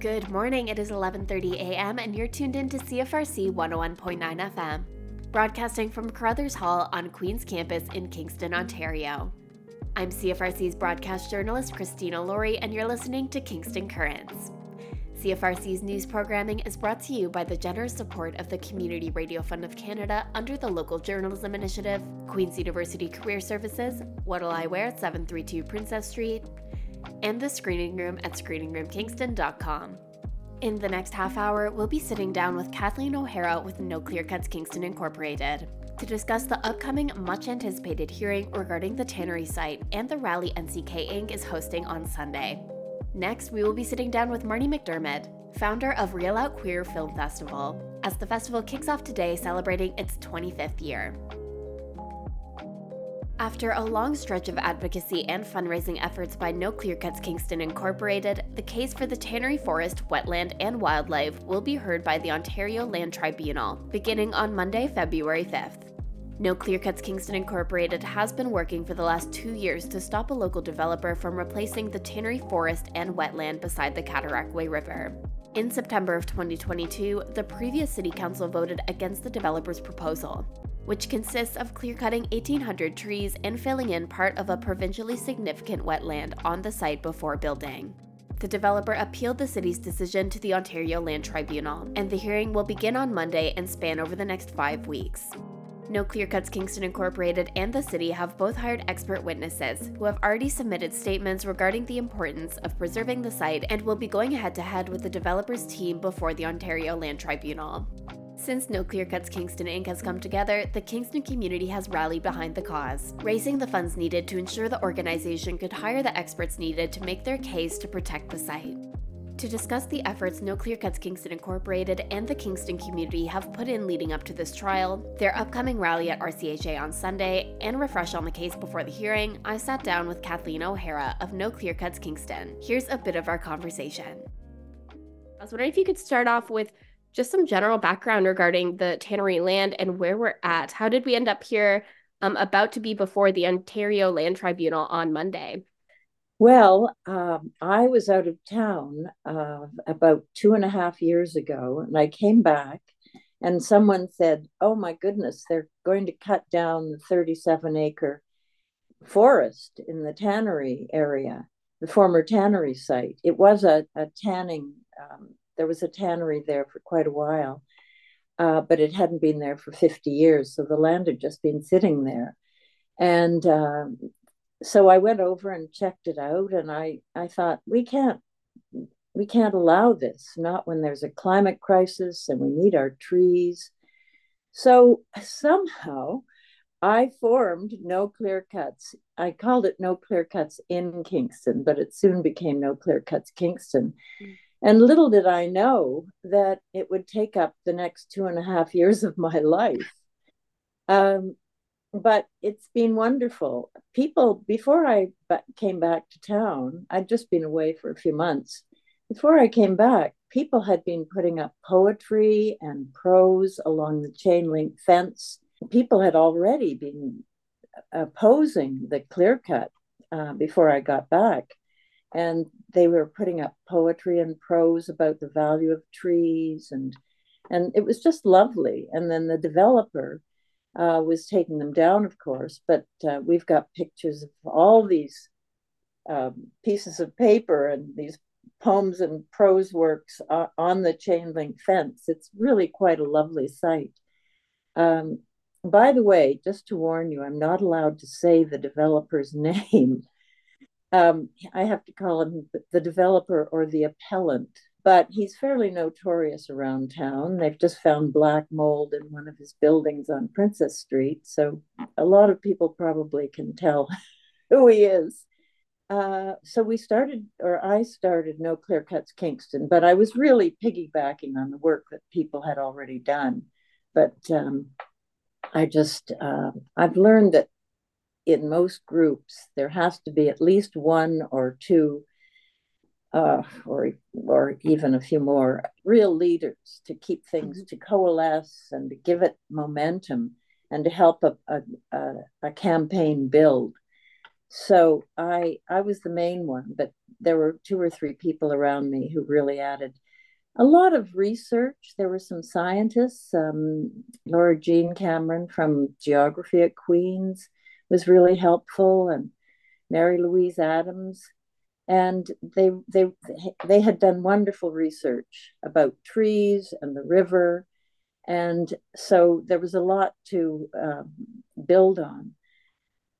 Good morning. It is 11:30 a.m. and you're tuned in to CFRC 101.9 FM, broadcasting from Carruthers Hall on Queen's campus in Kingston, Ontario. I'm CFRC's broadcast journalist Christina Laurie and you're listening to Kingston Currents. CFRC's news programming is brought to you by the generous support of the Community Radio Fund of Canada under the Local Journalism Initiative, Queen's University Career Services, What'll I Wear at 732 Princess Street, and the screening room at screeningroomkingston.com. In the next half hour, we'll be sitting down with Kathleen O'Hara with No Clear Cuts Kingston Incorporated to discuss the upcoming much anticipated hearing regarding the tannery site and the rally NCK Inc. is hosting on Sunday. Next, we will be sitting down with Marney McDiarmid, founder of ReelOut Queer Film Festival, as the festival kicks off today celebrating its 25th year. After a long stretch of advocacy and fundraising efforts by No Clear Cuts Kingston Incorporated, the case for the Tannery Forest, Wetland, and Wildlife will be heard by the Ontario Land Tribunal, beginning on Monday, February 5th. No Clear Cuts Kingston Incorporated has been working for the last two years to stop a local developer from replacing the Tannery Forest and wetland beside the Cataraqui River. In September of 2022, the previous City Council voted against the developer's proposal, which consists of clear cutting 1,800 trees and filling in part of a provincially significant wetland on the site before building. The developer appealed the city's decision to the Ontario Land Tribunal, and the hearing will begin on Monday and span over the next five weeks. No Clear Cuts Kingston Incorporated and the city have both hired expert witnesses who have already submitted statements regarding the importance of preserving the site and will be going head to head with the developer's team before the Ontario Land Tribunal. Since No Clear Cuts Kingston Inc. has come together, the Kingston community has rallied behind the cause, raising the funds needed to ensure the organization could hire the experts needed to make their case to protect the site. To discuss the efforts No Clear Cuts Kingston Incorporated and the Kingston community have put in leading up to this trial, their upcoming rally at RCHA on Sunday, and refresh on the case before the hearing, I sat down with Kathleen O'Hara of No Clear Cuts Kingston. Here's a bit of our conversation. I was wondering if you could start off with just some general background regarding the tannery land and where we're at. How did we end up here, um, about to be before the Ontario Land Tribunal on Monday? Well, um, I was out of town uh, about two and a half years ago, and I came back, and someone said, "Oh my goodness, they're going to cut down the 37 acre forest in the tannery area, the former tannery site. It was a, a tanning. Um, there was a tannery there for quite a while, uh, but it hadn't been there for 50 years, so the land had just been sitting there." And um, so I went over and checked it out, and I I thought we can't we can't allow this, not when there's a climate crisis and we need our trees. So somehow I formed No Clear Cuts. I called it No Clear Cuts in Kingston, but it soon became No Clear Cuts Kingston. Mm. And little did I know that it would take up the next two and a half years of my life. Um, but it's been wonderful. People, before I came back to town, I'd just been away for a few months. Before I came back, people had been putting up poetry and prose along the chain link fence. People had already been opposing the clear cut uh, before I got back. And they were putting up poetry and prose about the value of trees and and it was just lovely. And then the developer uh, was taking them down, of course, but uh, we've got pictures of all these um, pieces of paper and these poems and prose works uh, on the chain link fence. It's really quite a lovely sight. Um, by the way, just to warn you, I'm not allowed to say the developer's name. Um, I have to call him the developer or the appellant but he's fairly notorious around town. They've just found black mold in one of his buildings on Princess Street. So a lot of people probably can tell who he is. Uh, so we started, or I started No Clear Cuts Kingston, but I was really piggybacking on the work that people had already done. But um, I just, uh, I've learned that in most groups, there has to be at least one or two uh, or or even a few more real leaders to keep things mm-hmm. to coalesce and to give it momentum and to help a, a, a, a campaign build. So I I was the main one, but there were two or three people around me who really added a lot of research. There were some scientists. Um, Laura Jean Cameron from Geography at Queen's was really helpful, and Mary Louise Adams. And they they they had done wonderful research about trees and the river, and so there was a lot to uh, build on.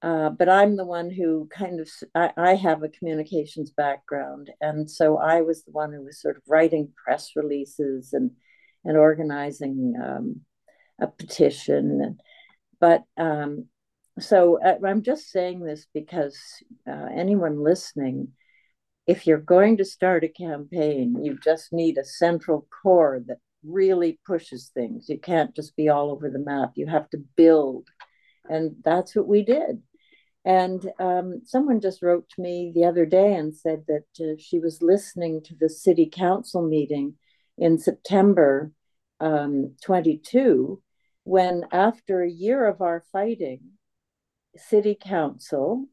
Uh, but I'm the one who kind of I, I, have a communications background, and so I was the one who was sort of writing press releases and and organizing um, a petition. But um, so uh, I'm just saying this because uh, anyone listening, if you're going to start a campaign, you just need a central core that really pushes things. You can't just be all over the map. You have to build, and that's what we did and um, someone just wrote to me the other day and said that uh, she was listening to the city council meeting in September um, 22, when after a year of our fighting, city council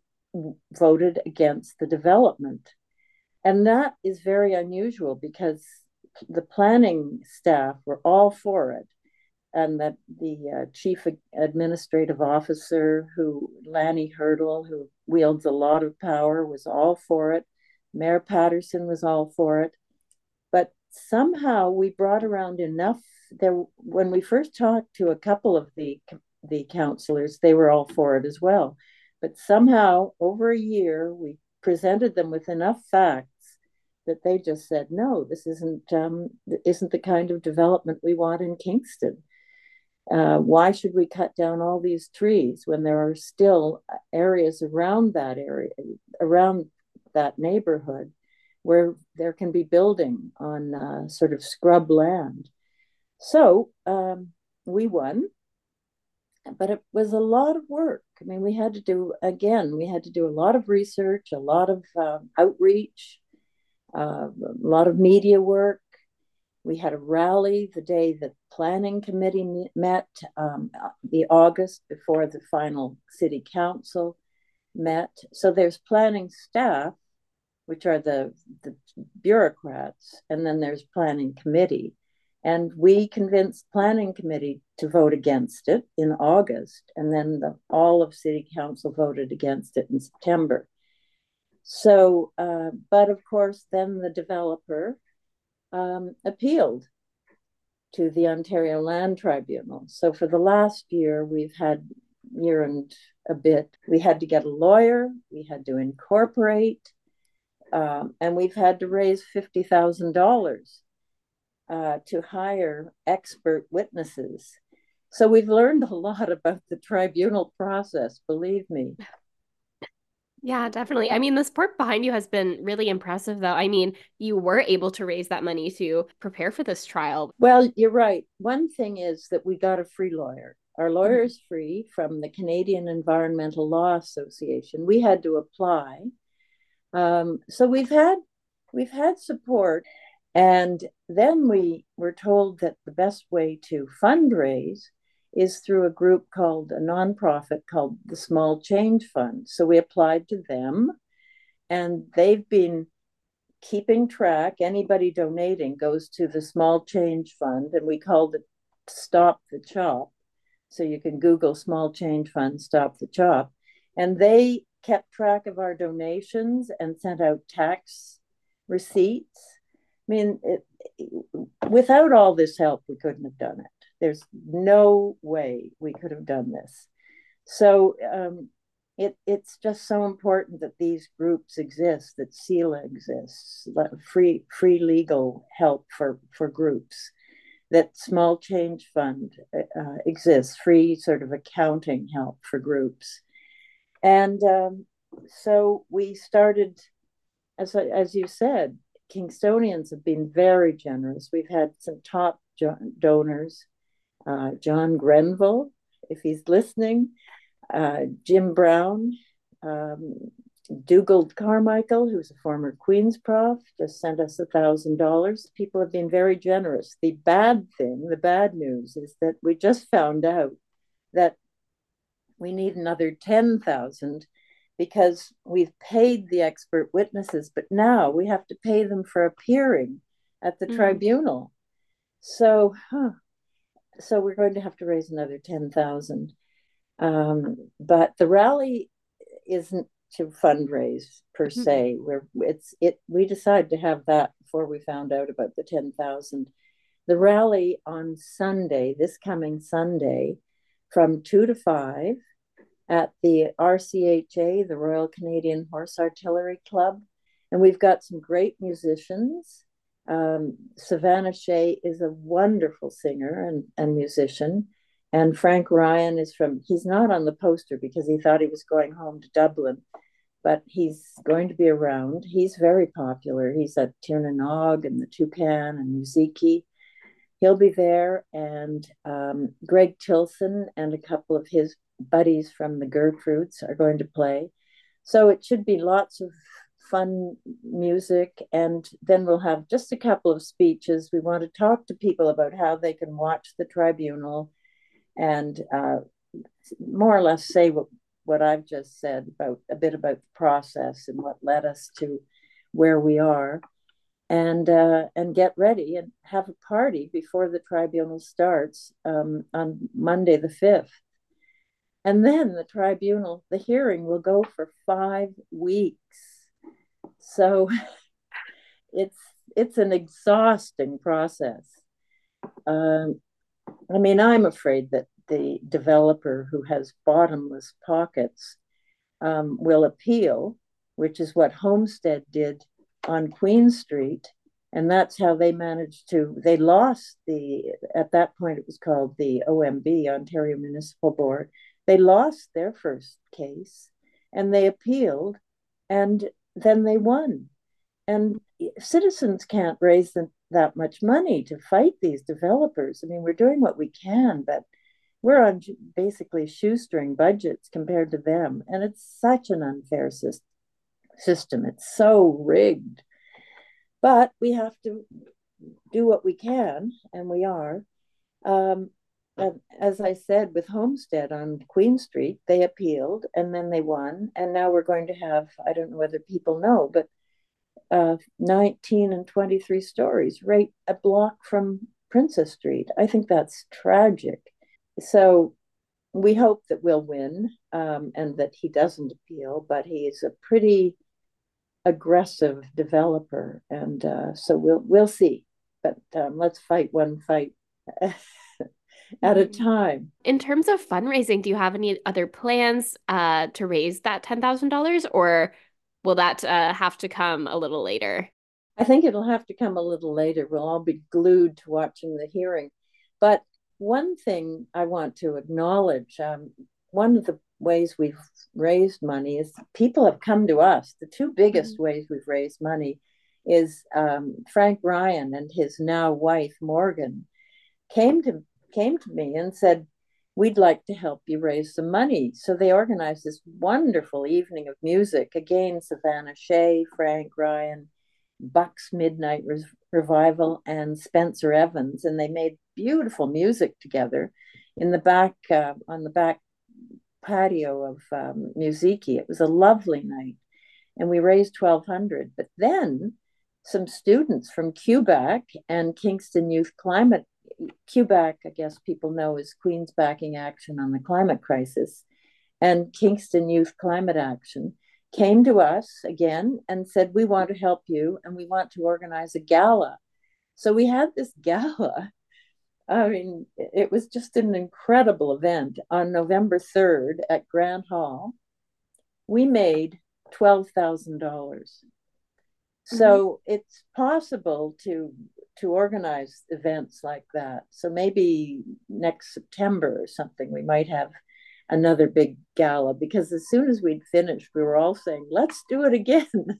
voted against the development. And that is very unusual because the planning staff were all for it and that the uh, chief administrative officer, who Lanie Hurdle, who wields a lot of power, was all for it. Mayor Patterson was all for it, but somehow we brought around enough. There, when we first talked to a couple of the the councillors, they were all for it as well. But somehow, over a year, we presented them with enough facts that they just said, "No, this isn't um, isn't the kind of development we want in Kingston." Uh, why should we cut down all these trees when there are still areas around that area, around that neighborhood, where there can be building on uh, sort of scrub land? So um, we won, but it was a lot of work. I mean, we had to do, again, we had to do a lot of research, a lot of uh, outreach, uh, a lot of media work, we had a rally the day the planning committee met, um, the August before the final city council met. So there's planning staff, which are the, the bureaucrats, and then there's planning committee. And we convinced planning committee to vote against it in August, and then the, all of city council voted against it in September. So, uh, but of course, then the developer um, appealed to the Ontario Land Tribunal. So for the last year, we've had year and a bit, we had to get a lawyer, we had to incorporate, um, and we've had to raise fifty thousand uh, to hire expert witnesses. So we've learned a lot about the tribunal process, believe me. Yeah, definitely. I mean, the support behind you has been really impressive, though. I mean, you were able to raise that money to prepare for this trial. Well, you're right. One thing is that we got a free lawyer. Our lawyer is free from the Canadian Environmental Law Association. We had to apply. Um, so we've had we've had support, and then we were told that the best way to fundraise is through a group called a nonprofit called the Small Change Fund. So we applied to them, and they've been keeping track. Anybody donating goes to the Small Change Fund, and we called it Stop the Chop. So you can Google Small Change Fund Stop the Chop. And they kept track of our donations and sent out tax receipts. I mean, it, without all this help, we couldn't have done it. There's no way we could have done this. So um, it, it's just so important that these groups exist, that CELA exists, free free legal help for, for groups, that Small Change Fund uh, exists, free sort of accounting help for groups. And um, so we started, as, as you said, Kingstonians have been very generous. We've had some top donors uh, John Grenville, if he's listening, uh, Jim Brown, um, Dougal Carmichael, who's a former Queen's prof, just sent us a thousand dollars. People have been very generous. The bad thing, the bad news, is that we just found out that we need another ten thousand because we've paid the expert witnesses, but now we have to pay them for appearing at the mm-hmm. tribunal. So, huh, so we're going to have to raise another ten thousand. Um, but the rally isn't to fundraise per mm-hmm. se. Where it's it we decided to have that before we found out about the ten thousand. The rally on Sunday, this coming Sunday, from two to five at the RCHA, the Royal Canadian Horse Artillery Club. And we've got some great musicians. Um, Savannah Shea is a wonderful singer and, and musician. And Frank Ryan is from, he's not on the poster because he thought he was going home to Dublin, but he's going to be around. He's very popular. He's at Tirnanog and the Toucan and Musiikki. He'll be there. And um, Greg Tilson and a couple of his buddies from the Gertrudes are going to play. So it should be lots of fun music. And then we'll have just a couple of speeches. We want to talk to people about how they can watch the tribunal and uh, more or less say what, what I've just said about a bit about the process and what led us to where we are. And uh, and get ready and have a party before the tribunal starts um, on Monday the fifth. And then the tribunal, the hearing will go for five weeks. So it's it's an exhausting process. Um, I mean, I'm afraid that the developer who has bottomless pockets um, will appeal, which is what Homestead did on Queen Street. And that's how they managed to, they lost the, at that point it was called the OMB, Ontario Municipal Board. They lost their first case and they appealed and then they won. And citizens can't raise the, that much money to fight these developers. I mean, we're doing what we can, but we're on basically shoestring budgets compared to them. And it's such an unfair system. It's so rigged. But we have to do what we can, and we are. Um, as I said, with Homestead on Queen Street, they appealed and then they won. And now we're going to have, I don't know whether people know, but uh, 19 and 23 stories right a block from Princess Street. I think that's tragic. So we hope that we'll win um, and that he doesn't appeal, but he is a pretty aggressive developer. And uh, so we'll, we'll see. But um, let's fight one fight. at a mm-hmm. time. In terms of fundraising, do you have any other plans uh, to raise that $10,000 or will that uh, have to come a little later? I think it'll have to come a little later. We'll all be glued to watching the hearing. But one thing I want to acknowledge um, one of the ways we've raised money is people have come to us. The two biggest mm-hmm. ways we've raised money is um, Frank Ryan and his now wife Morgan came to came to me and said, We'd like to help you raise some money. So they organized this wonderful evening of music. Again, Savannah Shea, Frank Ryan, Buck's Midnight Re- Revival, and Spencer Evans. And they made beautiful music together in the back, uh, on the back patio of um, Musiikki. It was a lovely night. And we raised 1200 But then some students from QBAC and Kingston Youth Climate QBAC, I guess people know, is Queen's Backing Action on the Climate Crisis, and Kingston Youth Climate Action came to us again and said, We want to help you and we want to organize a gala. So we had this gala. I mean, it was just an incredible event on November 3rd at Grand Hall. We made $12,000. So mm-hmm. it's possible to to organize events like that. So maybe next September or something, we might have another big gala because as soon as we'd finished, we were all saying, let's do it again.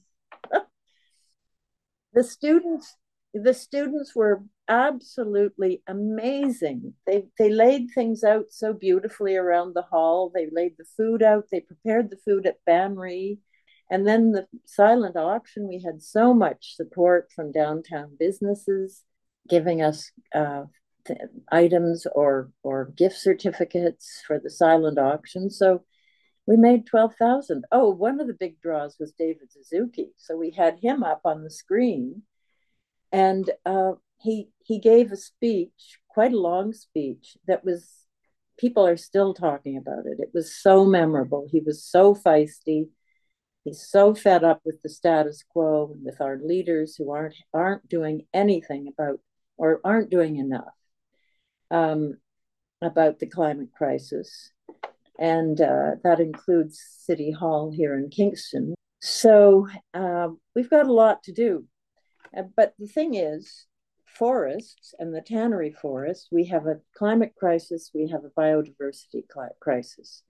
the students the students were absolutely amazing. They they laid things out so beautifully around the hall. They laid the food out. They prepared the food at Ban Righ. And then the silent auction, we had so much support from downtown businesses giving us uh, items or or gift certificates for the silent auction. So we made 12,000. Oh, one of the big draws was David Suzuki. So we had him up on the screen and uh, he, he gave a speech, quite a long speech that was, people are still talking about it. It was so memorable. He was so feisty. He's so fed up with the status quo and with our leaders who aren't, aren't doing anything about or aren't doing enough um, about the climate crisis and uh, that includes City Hall here in Kingston. So uh, we've got a lot to do. Uh, but the thing is, forests and the tannery forest, we have a climate crisis, we have a biodiversity crisis.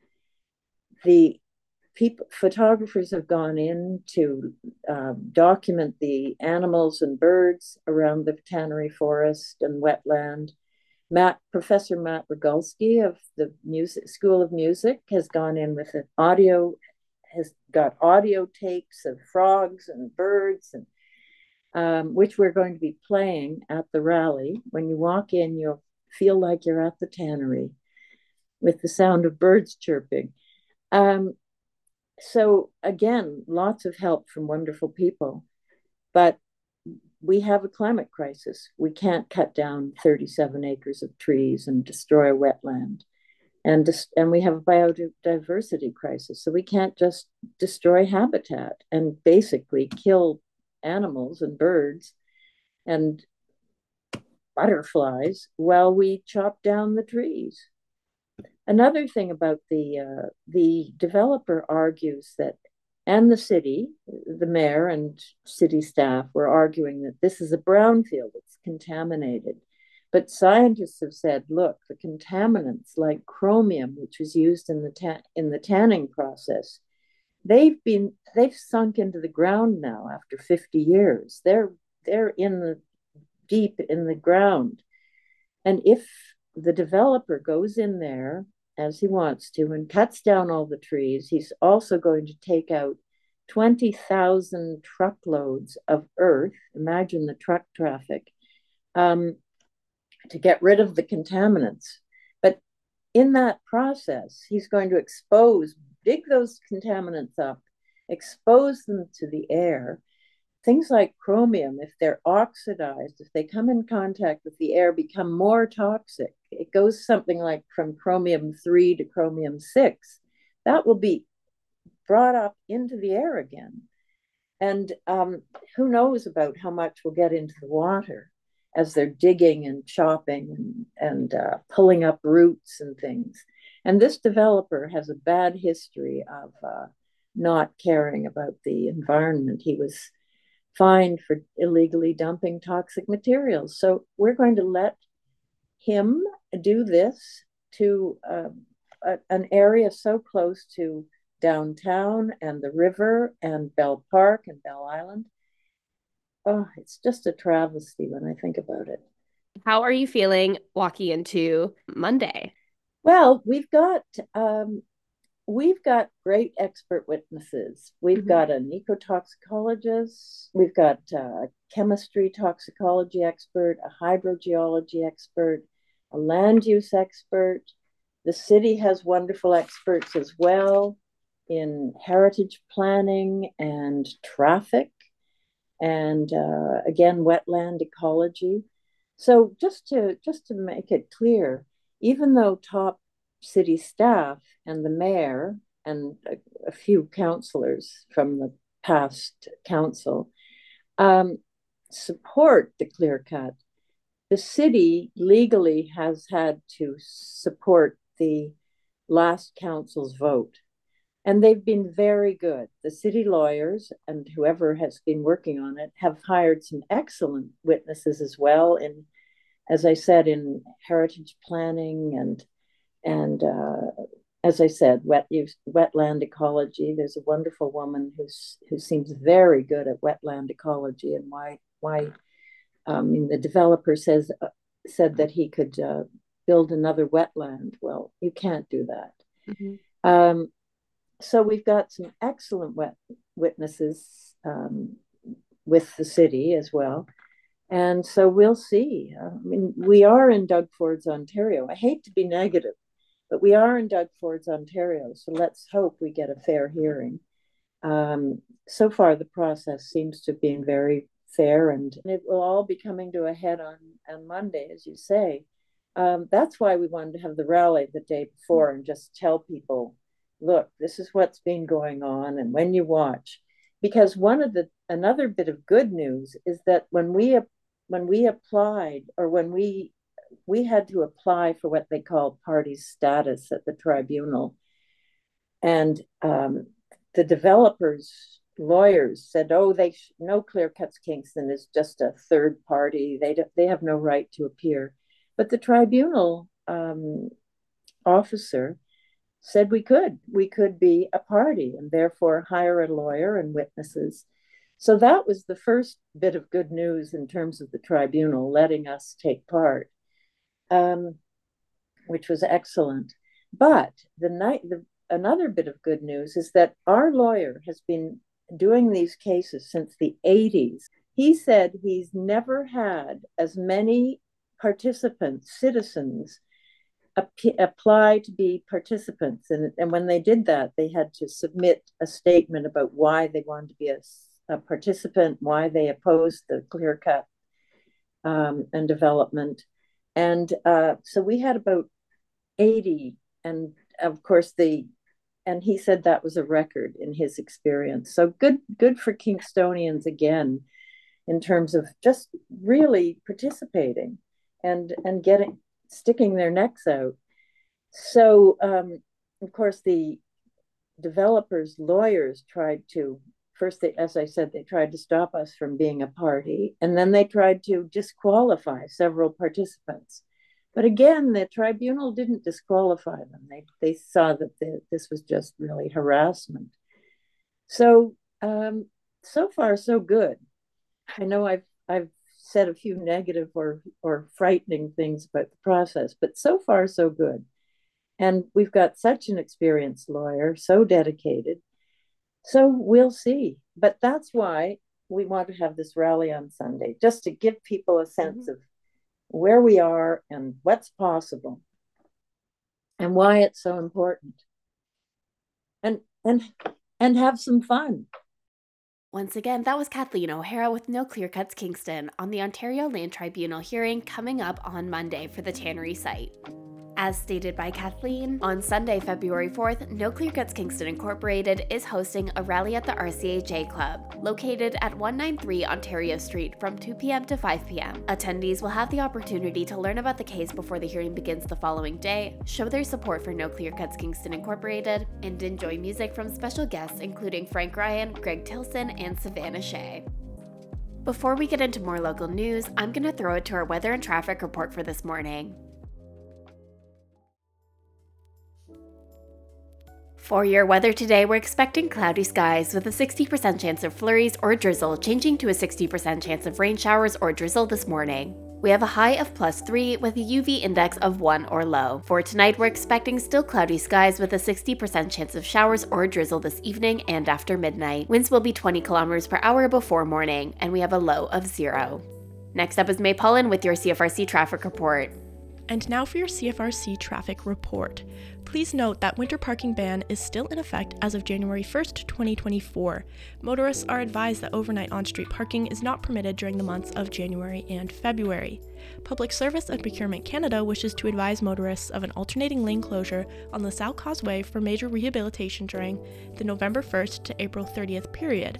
The people, photographers have gone in to uh, document the animals and birds around the tannery forest and wetland Matt, Professor Matt Rogalsky of the Music School of Music has gone in with an audio, has got audio tapes of frogs and birds, and um, which we're going to be playing at the rally. When you walk in, you'll feel like you're at the tannery with the sound of birds chirping. Um, so again, lots of help from wonderful people, but we have a climate crisis. We can't cut down 37 acres of trees and destroy a wetland. And, and we have a biodiversity crisis. So we can't just destroy habitat and basically kill animals and birds and butterflies while we chop down the trees. Another thing about the uh, the developer argues that and the city, the mayor and city staff were arguing that this is a brownfield, it's contaminated. But scientists have said, look, the contaminants like chromium, which was used in the ta- in the tanning process, they've been they've sunk into the ground now after 50 years. They're they're in the deep in the ground. And if the developer goes in there as he wants to and cuts down all the trees, he's also going to take out 20,000 truckloads of earth. Imagine the truck traffic um, to get rid of the contaminants. But in that process, he's going to expose, dig those contaminants up, expose them to the air. Things like chromium, if they're oxidized, if they come in contact with the air, become more toxic. It goes something like from chromium 3 to chromium 6 that will be brought up into the air again. And um, who knows about how much will get into the water as they're digging and chopping and, uh, pulling up roots and things. And this developer has a bad history of uh, not caring about the environment. He was fined for illegally dumping toxic materials so we're going to let him do this to uh, a, an area so close to downtown and the river and Bell Park and Bell Island. Oh, it's just a travesty when I think about it. How are you feeling walking into Monday? Well, we've got um, we've got great expert witnesses. We've mm-hmm. got an ecotoxicologist, we've got a chemistry toxicology expert, a hydrogeology expert, a land use expert. The city has wonderful experts as well in heritage planning and traffic, and uh, again, wetland ecology. So just to just to make it clear, even though top city staff and the mayor and a, a few councillors from the past council um, support the clear cut the city legally has had to support the last council's vote. And they've been very good. The city lawyers and whoever has been working on it have hired some excellent witnesses as well. In, as I said, in heritage planning and and uh, as I said, wet use, wetland ecology. There's a wonderful woman who's who seems very good at wetland ecology and why why I mean, the developer says uh, said that he could uh, build another wetland. Well, you can't do that. Mm-hmm. Um, so we've got some excellent wet witnesses um, with the city as well. And so we'll see. I mean, we are in Doug Ford's Ontario. I hate to be negative, But we are in Doug Ford's Ontario, so let's hope we get a fair hearing. Um, so far, the process seems to have been very fair, and it will all be coming to a head on, on Monday, as you say. Um, that's why we wanted to have the rally the day before and just tell people, look, this is what's been going on, and when you watch, because one of the another bit of good news is that when we when we applied or when we we had to apply for what they call party status at the tribunal. And um, the developers lawyers said oh they sh- no clear cuts kingston is just a third party. They they have no right to appear. But the tribunal um, officer said we could we could be a party and therefore hire a lawyer and witnesses. So that was the first bit of good news in terms of the tribunal letting us take part, um, which was excellent. But the night, the, another bit of good news is that our lawyer has been doing these cases since the 80s. He said he's never had as many participants, citizens, apply to be participants. And, and when they did that, they had to submit a statement about why they wanted to be a a participant, why they opposed the clear cut um, and development. And uh, so we had about 80. And of course, the and he said that was a record in his experience. So good, good for Kingstonians again, in terms of just really participating and and getting sticking their necks out. So um, of course the developers lawyers tried to first they, as i said they tried to stop us from being a party and then they tried to disqualify several participants. But again the tribunal didn't disqualify them. They, they saw that the, this was just really harassment. So um, so far so good. I know i've i've said a few negative or or frightening things about the process but so far so good. And we've got such an experienced lawyer so dedicated so we'll see. But that's why we want to have this rally on Sunday, just to give people a sense mm-hmm. of where we are and what's possible and why it's so important. And and and have some fun. Once again, that was Kathleen O'Hara with No Clear Cuts Kingston on the Ontario Land Tribunal hearing coming up on Monday for the tannery site. As stated by Kathleen, on Sunday, February 4th, No Clear Cuts Kingston Incorporated is hosting a rally at the RCHA Club, located at 193 Ontario Street from 2 p.m. to 5 p.m. Attendees will have the opportunity to learn about the case before the hearing begins the following day, show their support for No Clear Cuts Kingston Incorporated, and enjoy music from special guests including Frank Ryan, Greg Tilson, and Savannah Shea. Before we get into more local news, I'm going to throw it to our weather and traffic report for this morning. For your weather today, we're expecting cloudy skies with a 60% chance of flurries or drizzle, changing to a 60% chance of rain showers or drizzle this morning. We have a high of plus 3 with a UV index of 1 or low. For tonight, we're expecting still cloudy skies with a 60% chance of showers or drizzle this evening and after midnight. Winds will be 20 kilometers per hour before morning, and we have a low of 0. Next up is May Pullen with your CFRC traffic report. And now for your CFRC traffic report. Please note that winter parking ban is still in effect as of January 1st, 2024. Motorists are advised that overnight on street parking is not permitted during the months of January and February. Public Service and Procurement Canada wishes to advise motorists of an alternating lane closure on the South Causeway for major rehabilitation during the November 1st to April 30th period.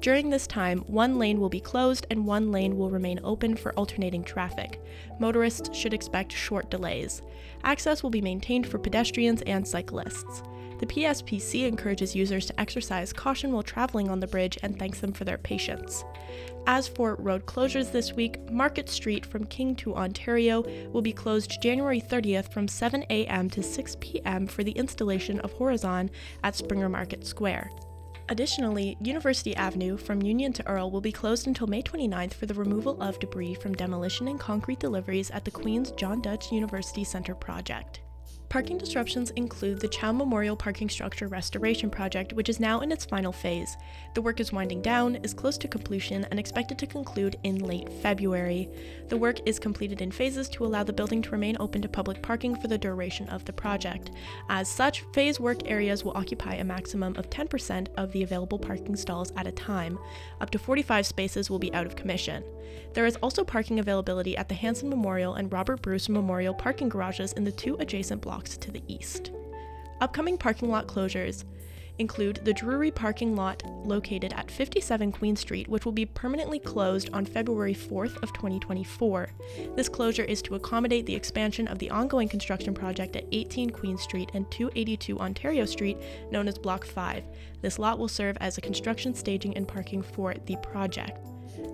During this time, one lane will be closed and one lane will remain open for alternating traffic. Motorists should expect short delays. Access will be maintained for pedestrians and cyclists. The PSPC encourages users to exercise caution while traveling on the bridge and thanks them for their patience. As for road closures this week, Market Street from King to Ontario will be closed January 30th from 7 a.m. to 6 p.m. for the installation of Horizon at Springer Market Square. Additionally, University Avenue from Union to Earl will be closed until May 29th for the removal of debris from demolition and concrete deliveries at the Queen's John Deutsch University Center project. Parking disruptions include the Chown Memorial Parking Structure Restoration Project, which is now in its final phase. The work is winding down, is close to completion, and expected to conclude in late February. The work is completed in phases to allow the building to remain open to public parking for the duration of the project. As such, phase work areas will occupy a maximum of 10% of the available parking stalls at a time. Up to 45 spaces will be out of commission. There is also parking availability at the Hanson Memorial and Robert Bruce Memorial parking garages in the two adjacent blocks to the east. Upcoming parking lot closures include the Drury parking lot located at 57 Queen Street, which will be permanently closed on February 4th of 2024. This closure is to accommodate the expansion of the ongoing construction project at 18 Queen Street and 282 Ontario Street, known as Block 5. This lot will serve as a construction staging and parking for the project.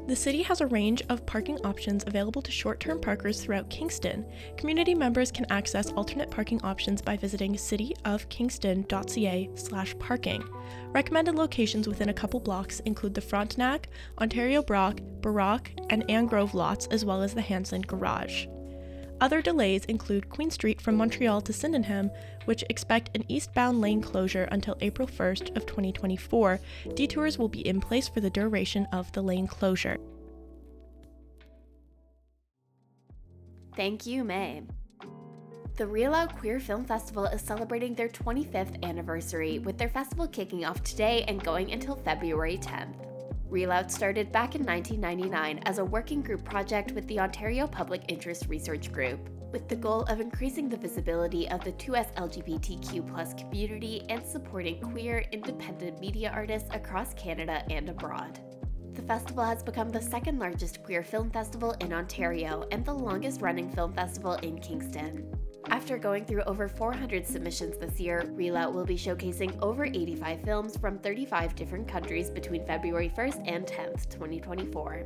The city has a range of parking options available to short term parkers throughout Kingston. Community members can access alternate parking options by visiting cityofkingston.ca/slash parking. Recommended locations within a couple blocks include the Frontenac, Ontario Brock, Baroque, and Angrove lots, as well as the Hanson Garage. Other delays include Queen Street from Montreal to Sydenham, which expect an eastbound lane closure until April 1st of 2024. Detours will be in place for the duration of the lane closure. Thank you, May. The ReelOut Queer Film Festival is celebrating their 25th anniversary, with their festival kicking off today and going until February 10th. ReelOut started back in 1999 as a working group project with the Ontario Public Interest Research Group, with the goal of increasing the visibility of the 2S LGBTQ community and supporting queer, independent media artists across Canada and abroad. The festival has become the second largest queer film festival in Ontario and the longest running film festival in Kingston. After going through over 400 submissions this year, ReelOut will be showcasing over 85 films from 35 different countries between February 1st and 10th, 2024.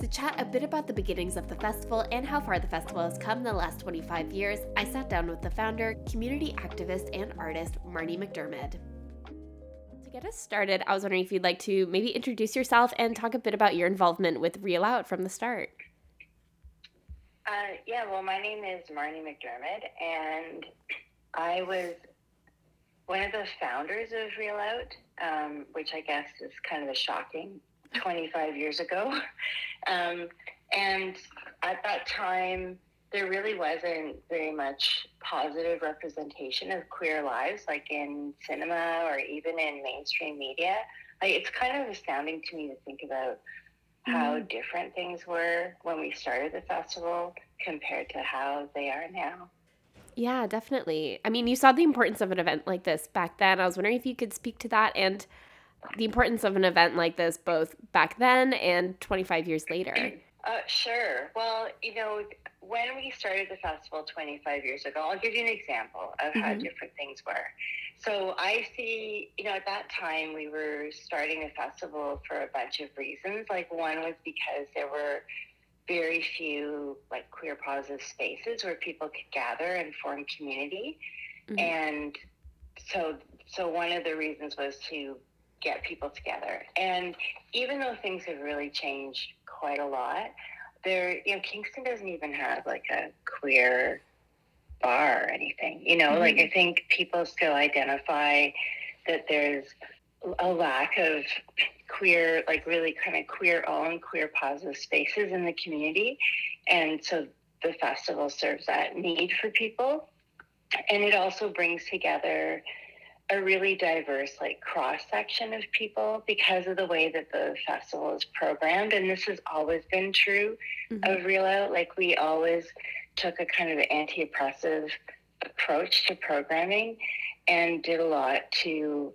To chat a bit about the beginnings of the festival and how far the festival has come in the last 25 years, I sat down with the founder, community activist, and artist Marney McDiarmid. To get us started, I was wondering if you'd like to maybe introduce yourself and talk a bit about your involvement with ReelOut from the start. Uh, yeah, well, my name is Marney McDiarmid, and I was one of the founders of ReelOut, um, which I guess is kind of a shocking 25 years ago. Um, and at that time, there really wasn't very much positive representation of queer lives, like in cinema or even in mainstream media. Like, it's kind of astounding to me to think about how mm-hmm. different things were when we started the festival compared to how they are now. Yeah, definitely. I mean, you saw the importance of an event like this back then. I was wondering if you could speak to that and the importance of an event like this both back then and 25 years later. Uh, sure. Well, you know, when we started the festival 25 years ago, I'll give you an example of how mm-hmm. different things were. So I see, you know, at that time we were starting a festival for a bunch of reasons. Like one was because there were very few like queer positive spaces where people could gather and form community. Mm-hmm. And so so one of the reasons was to get people together. And even though things have really changed quite a lot, there you know, Kingston doesn't even have like a queer bar or anything. You know, mm-hmm. like I think people still identify that there's a lack of queer, like really kind of queer owned, queer positive spaces in the community. And so the festival serves that need for people. And it also brings together a really diverse, like cross section of people because of the way that the festival is programmed. And this has always been true mm-hmm. of ReelOut. Like we always took a kind of anti oppressive approach to programming and did a lot to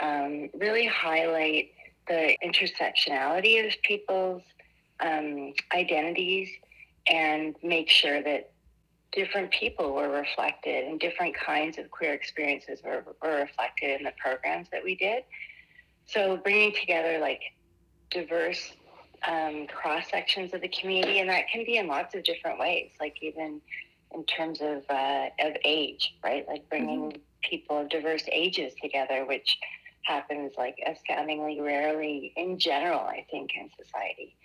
um, really highlight the intersectionality of people's um, identities and make sure that different people were reflected and different kinds of queer experiences were, were reflected in the programs that we did. So bringing together like diverse um, cross sections of the community, and that can be in lots of different ways, like even in terms of uh, of age, right? Like bringing mm-hmm. people of diverse ages together, which happens like astoundingly rarely in general, I think, in society.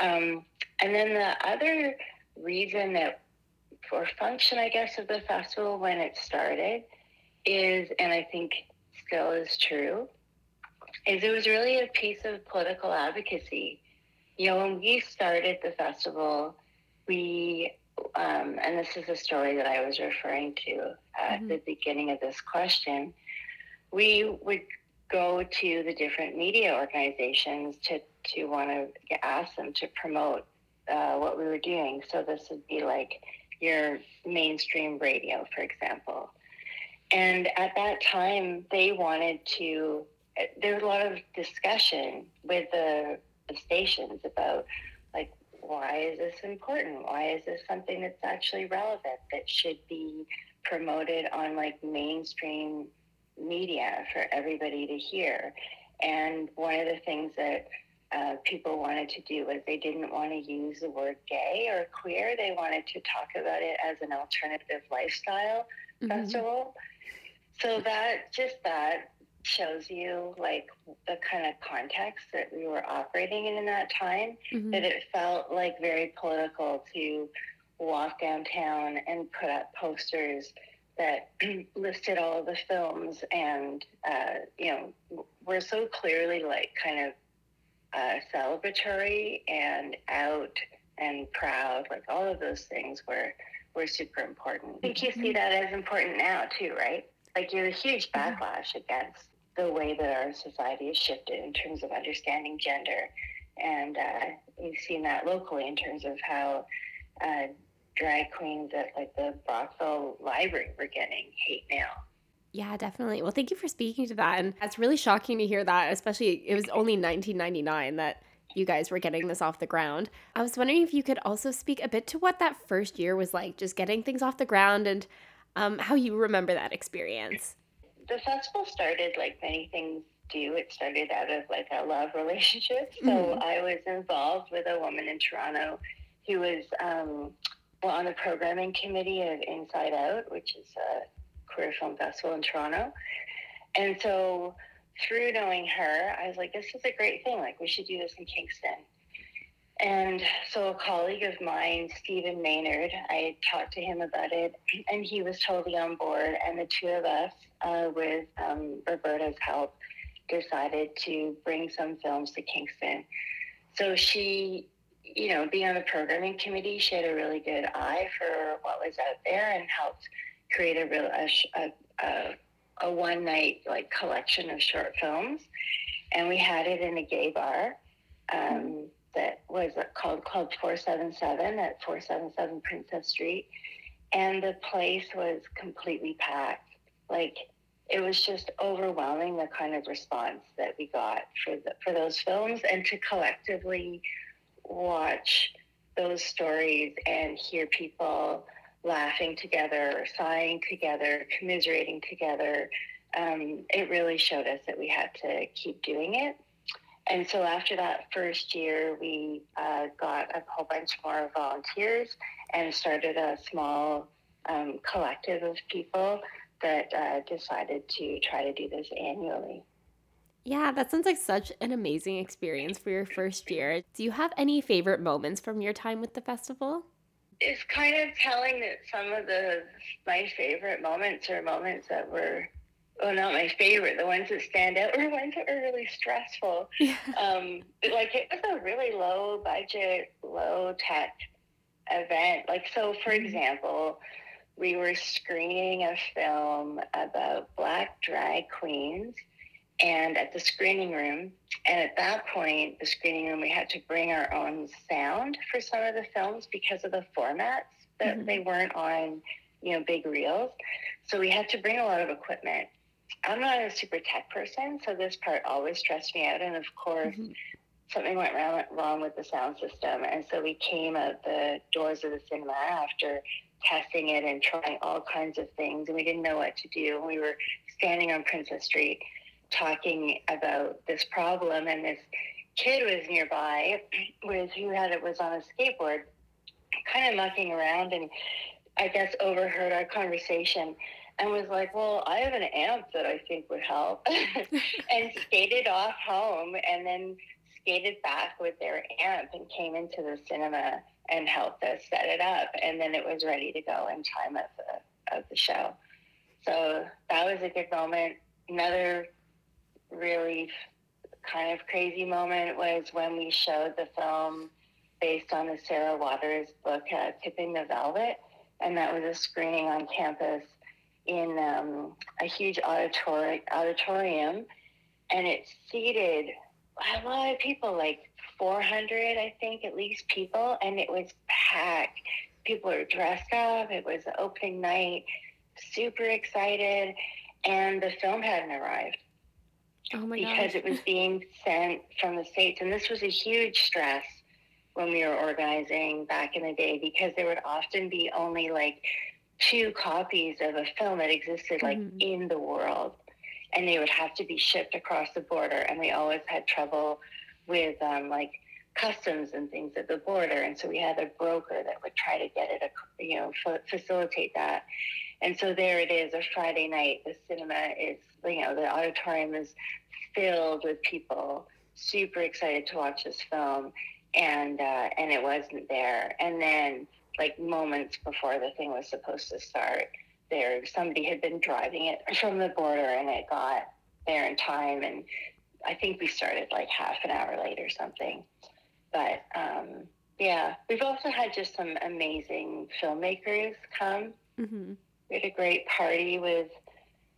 Um, and then the other reason that or function, I guess, of the festival when it started is, and I think still is true, is it was really a piece of political advocacy. You know, when we started the festival, we, um, and this is a story that I was referring to at mm-hmm. the beginning of this question, we would go to the different media organizations to, to want to ask them to promote uh, what we were doing. So this would be like your mainstream radio, for example. And at that time, they wanted to, there was a lot of discussion with the, the stations about, like, why is this important? Why is this something that's actually relevant that should be promoted on like mainstream media for everybody to hear? And one of the things that uh, people wanted to do was they didn't want to use the word gay or queer. They wanted to talk about it as an alternative lifestyle mm-hmm. festival. So that just that shows you like the kind of context that we were operating in in that time. Mm-hmm. That it felt like very political to walk downtown and put up posters that listed all of the films and uh, you know were so clearly like kind of uh, celebratory and out and proud like all of those things were were super important i think you see that as important now too right like there's a huge backlash against the way that our society has shifted in terms of understanding gender. And uh, you've seen that locally in terms of how uh, drag queens at like the Brockville Library were getting hate mail. Yeah, definitely. Well, thank you for speaking to that. And it's really shocking to hear that, especially it was only 1999 that you guys were getting this off the ground. I was wondering if you could also speak a bit to what that first year was like, just getting things off the ground and um, how you remember that experience. The festival started like many things do. It started out of like a love relationship. So mm-hmm. I was involved with a woman in Toronto who was um, well, on the programming committee of Inside Out, which is a queer film festival in Toronto. And so through knowing her, I was like, this is a great thing. Like, we should do this in Kingston. And so a colleague of mine, Stephen Maynard, I talked to him about it, and he was totally on board. And the two of us, uh, with um, Roberta's help, decided to bring some films to Kingston. So she, you know, being on the programming committee, she had a really good eye for what was out there and helped create a real a, a, a one night like collection of short films. And we had it in a gay bar. Um, that was called Club 477 at 477 Princess Street. And the place was completely packed. Like, it was just overwhelming the kind of response that we got for, the, for those films and to collectively watch those stories and hear people laughing together, sighing together, commiserating together. Um, it really showed us that we had to keep doing it and so after that first year, we uh, got a whole bunch more volunteers and started a small um, collective of people that uh, decided to try to do this annually. Yeah, that sounds like such an amazing experience for your first year. Do you have any favorite moments from your time with the festival? It's kind of telling that some of the my favorite moments are moments that were oh, not my favorite. The ones that stand out are ones that are really stressful. Yeah. Um, like it was a really low budget, low tech event. Like so, for mm-hmm. example, we were screening a film about black drag queens and at the screening room and at that point the screening room we had to bring our own sound for some of the films because of the formats that mm-hmm. they weren't on you know big reels so we had to bring a lot of equipment I'm not a super tech person, so this part always stressed me out. And of course, mm-hmm. something went wrong, wrong with the sound system. And so we came out the doors of the cinema after testing it and trying all kinds of things. And we didn't know what to do. And we were standing on Princess Street talking about this problem. And this kid was nearby with who had it was on a skateboard, kind of mucking around and I guess overheard our conversation and was like, well, I have an amp that I think would help, and skated off home and then skated back with their amp and came into the cinema and helped us set it up. And then it was ready to go in time of the, of the show. So that was a good moment. Another really kind of crazy moment was when we showed the film based on the Sarah Waters book, uh, Tipping the Velvet. And that was a screening on campus in um, a huge auditori- auditorium. And it seated a lot of people, like 400, I think, at least people. And it was packed. People were dressed up. It was opening night, super excited. And the film hadn't arrived. Oh my because gosh. it was being sent from the states, and this was a huge stress when we were organizing back in the day because there would often be only like two copies of a film that existed like Mhm. in the world, and they would have to be shipped across the border, and we always had trouble with um, like customs and things at the border, and so we had a broker that would try to get it, you know, facilitate that. And so there it is, a Friday night. The cinema is, you know, the auditorium is filled with people, super excited to watch this film, and uh, and it wasn't there. And then, like moments before the thing was supposed to start, there somebody had been driving it from the border, and it got there in time. And I think we started like half an hour late or something. But um, yeah, we've also had just some amazing filmmakers come hmm we had a great party with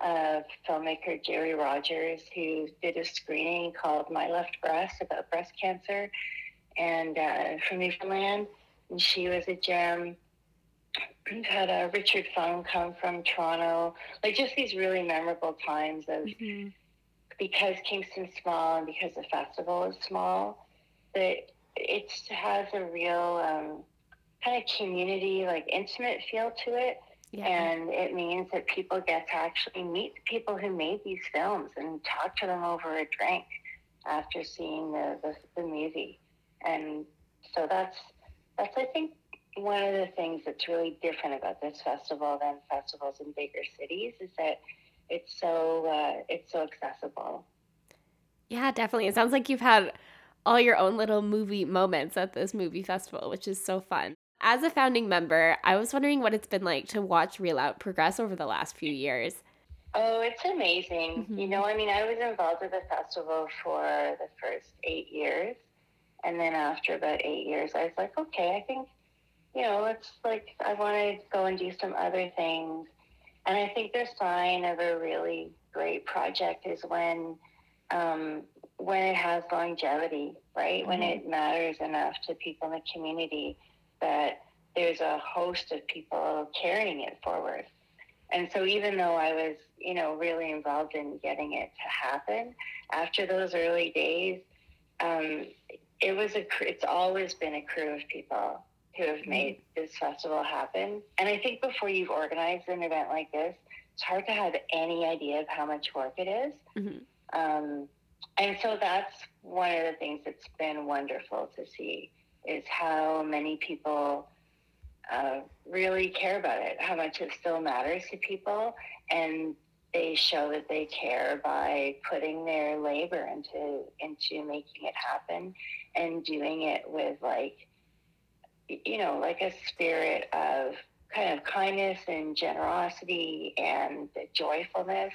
uh, filmmaker Gerry Rogers, who did a screening called My Left Breast about breast cancer, and uh, from Newfoundland. And she was a gem. We've had uh, Richard Fung come from Toronto. Like just these really memorable times of hmm because Kingston's small and because the festival is small, that it has a real um, kind of community, like intimate feel to it Yeah. and it means that people get to actually meet the people who made these films and talk to them over a drink after seeing the, the, the movie. And so that's that's I think one of the things that's really different about this festival than festivals in bigger cities is that it's so uh, it's so accessible. Yeah, definitely. It sounds like you've had all your own little movie moments at this movie festival, which is so fun. As a founding member, I was wondering what it's been like to watch ReelOut progress over the last few years. Oh, it's amazing. You Mhm. know, I mean, I was involved with the festival for the first eight years. And then after about eight years, I was like, okay, I think, you know, it's like I want to go and do some other things. And I think the sign of a really great project is when, um, when it has longevity, right? When Mhm. it matters enough to people in the community that there's a host of people carrying it forward. And so even though I was, you know, really involved in getting it to happen, after those early days, um, it was a, it's always been a crew of people who have made this festival happen. And I think before you've organized an event like this, it's hard to have any idea of how much work it is. Mhm. Um, and so that's one of the things that's been wonderful to see is how many people uh, really care about it, how much it still matters to people, and they show that they care by putting their labor into into making it happen and doing it with like you know like a spirit of kind of kindness and generosity and joyfulness.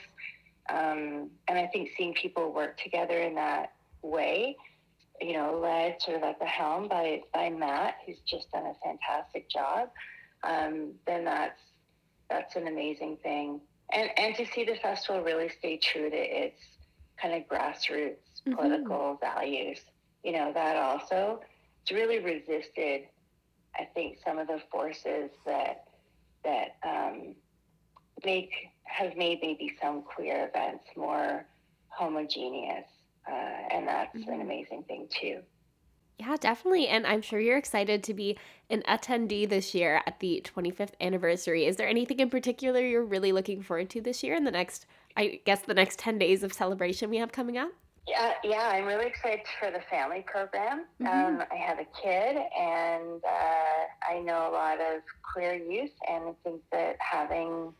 Um, and I think seeing people work together in that way, you know, led sort of at the helm by, by Matt, who's just done a fantastic job, um, then that's that's an amazing thing. And and to see the festival really stay true to its kind of grassroots Mhm. political values, you know, that also it's really resisted, I think, some of the forces that that um, make have made maybe some queer events more homogeneous, uh, and that's an Mhm. amazing thing too. Yeah, definitely. And I'm sure you're excited to be an attendee this year at the 25th anniversary. Is there anything in particular you're really looking forward to this year in the next, I guess, the next 10 days of celebration we have coming up? Yeah, yeah, I'm really excited for the family program. Mhm. Um, I have a kid, and uh, I know a lot of queer youth, and I think that having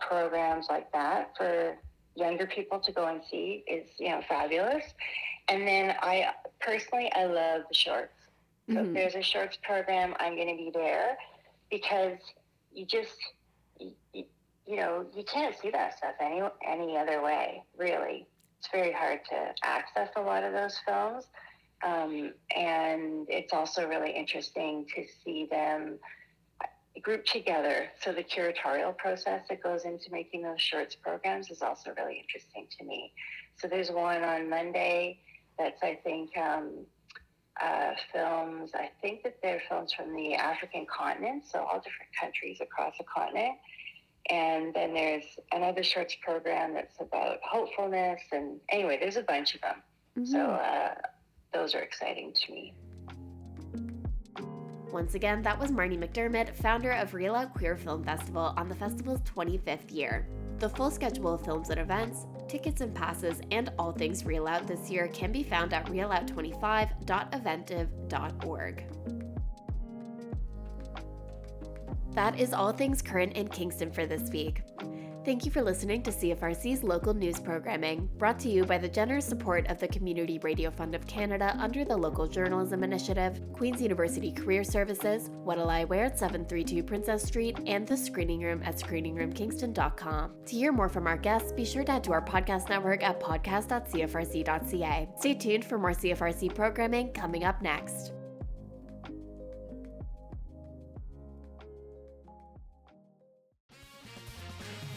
programs like that for younger people to go and see is, you know, fabulous. And then I personally, I love the shorts. So mm-hmm. if there's a shorts program, I'm going to be there because you just, you, you, you know, you can't see that stuff any, any other way, really. It's very hard to access a lot of those films. Um, and it's also really interesting to see them grouped together. So the curatorial process that goes into making those shorts programs is also really interesting to me. So there's one on Monday that's, I think, um, uh, films. I think that they're films from the African continent, so all different countries across the continent. And then there's another shorts program that's about hopefulness. And anyway, there's a bunch of them. Mm-hmm. So uh, those are exciting to me. Once again, that was Marney McDiarmid, founder of ReelOut Queer Film Festival on the festival's 25th year. The full schedule of films and events, tickets and passes, and all things ReelOut this year can be found at reelout25.eventive.org. That is all things current in Kingston for this week. Thank you for listening to CFRC's local news programming, brought to you by the generous support of the Community Radio Fund of Canada under the Local Journalism Initiative, Queen's University Career Services, What'll I Wear at 732 Princess Street, and the Screening Room at screeningroomkingston.com. To hear more from our guests, be sure to head to our podcast network at podcast.cfrc.ca. Stay tuned for more CFRC programming coming up next.